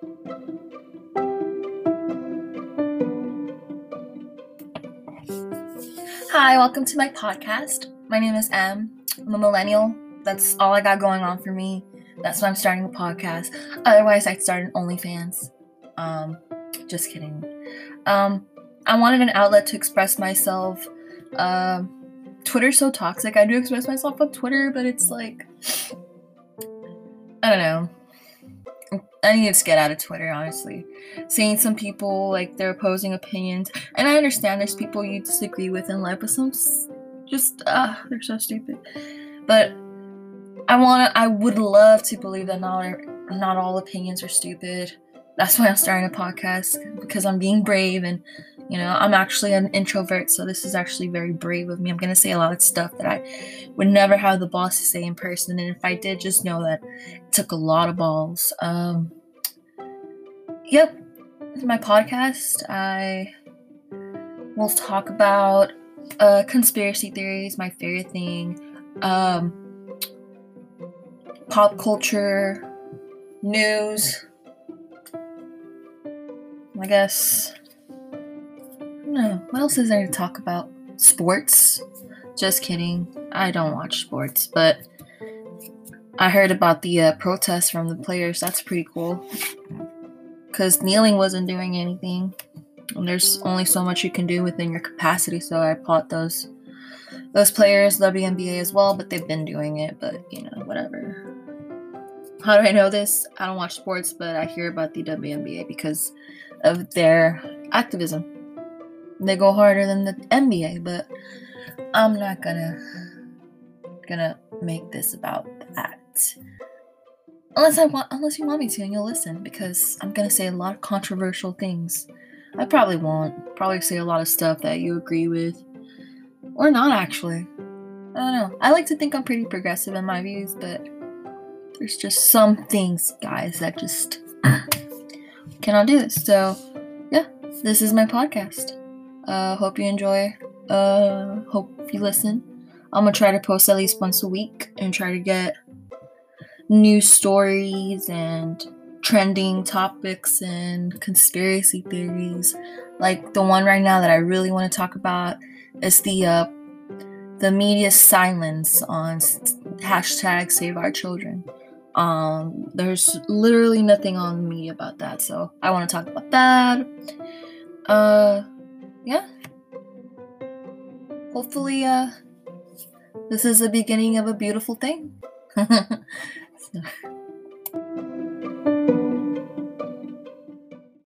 Hi, welcome to my podcast. My name is Em. I'm a millennial. That's all I got going on for me. That's why I'm starting a podcast. Otherwise, I'd start an OnlyFans. Um, just kidding. Um, I wanted an outlet to express myself. Um, Twitter's so toxic. I do express myself on Twitter, but it's like I don't know. I need to get out of Twitter, honestly. Seeing some people like their opposing opinions, and I understand there's people you disagree with in life, but some just uh they're so stupid. But I wanna, I would love to believe that not not all opinions are stupid. That's why I'm starting a podcast because I'm being brave and you know I'm actually an introvert, so this is actually very brave of me. I'm gonna say a lot of stuff that I would never have the balls to say in person, and if I did, just know that it took a lot of balls. Um, yep, my podcast. I will talk about uh, conspiracy theories, my favorite thing, um, pop culture, news. I guess. No, what else is there to talk about? Sports. Just kidding. I don't watch sports, but I heard about the uh, protests from the players. That's pretty cool. Because kneeling wasn't doing anything. And there's only so much you can do within your capacity, so I applaud those those players, WNBA as well, but they've been doing it, but you know, whatever. How do I know this? I don't watch sports, but I hear about the WNBA because of their activism. They go harder than the NBA, but I'm not gonna gonna make this about that. Unless I want unless you want me to and you'll listen because I'm gonna say a lot of controversial things. I probably won't. Probably say a lot of stuff that you agree with. Or not actually. I don't know. I like to think I'm pretty progressive in my views, but there's just some things, guys, that just cannot do this. So, yeah, this is my podcast. Uh, hope you enjoy. Uh, hope you listen. I'm gonna try to post at least once a week and try to get news stories and trending topics and conspiracy theories. Like the one right now that I really want to talk about is the uh, the media silence on hashtag Save Our Children. Um, there's literally nothing on the media about that, so I want to talk about that. Uh, yeah. Hopefully, uh, this is the beginning of a beautiful thing. so.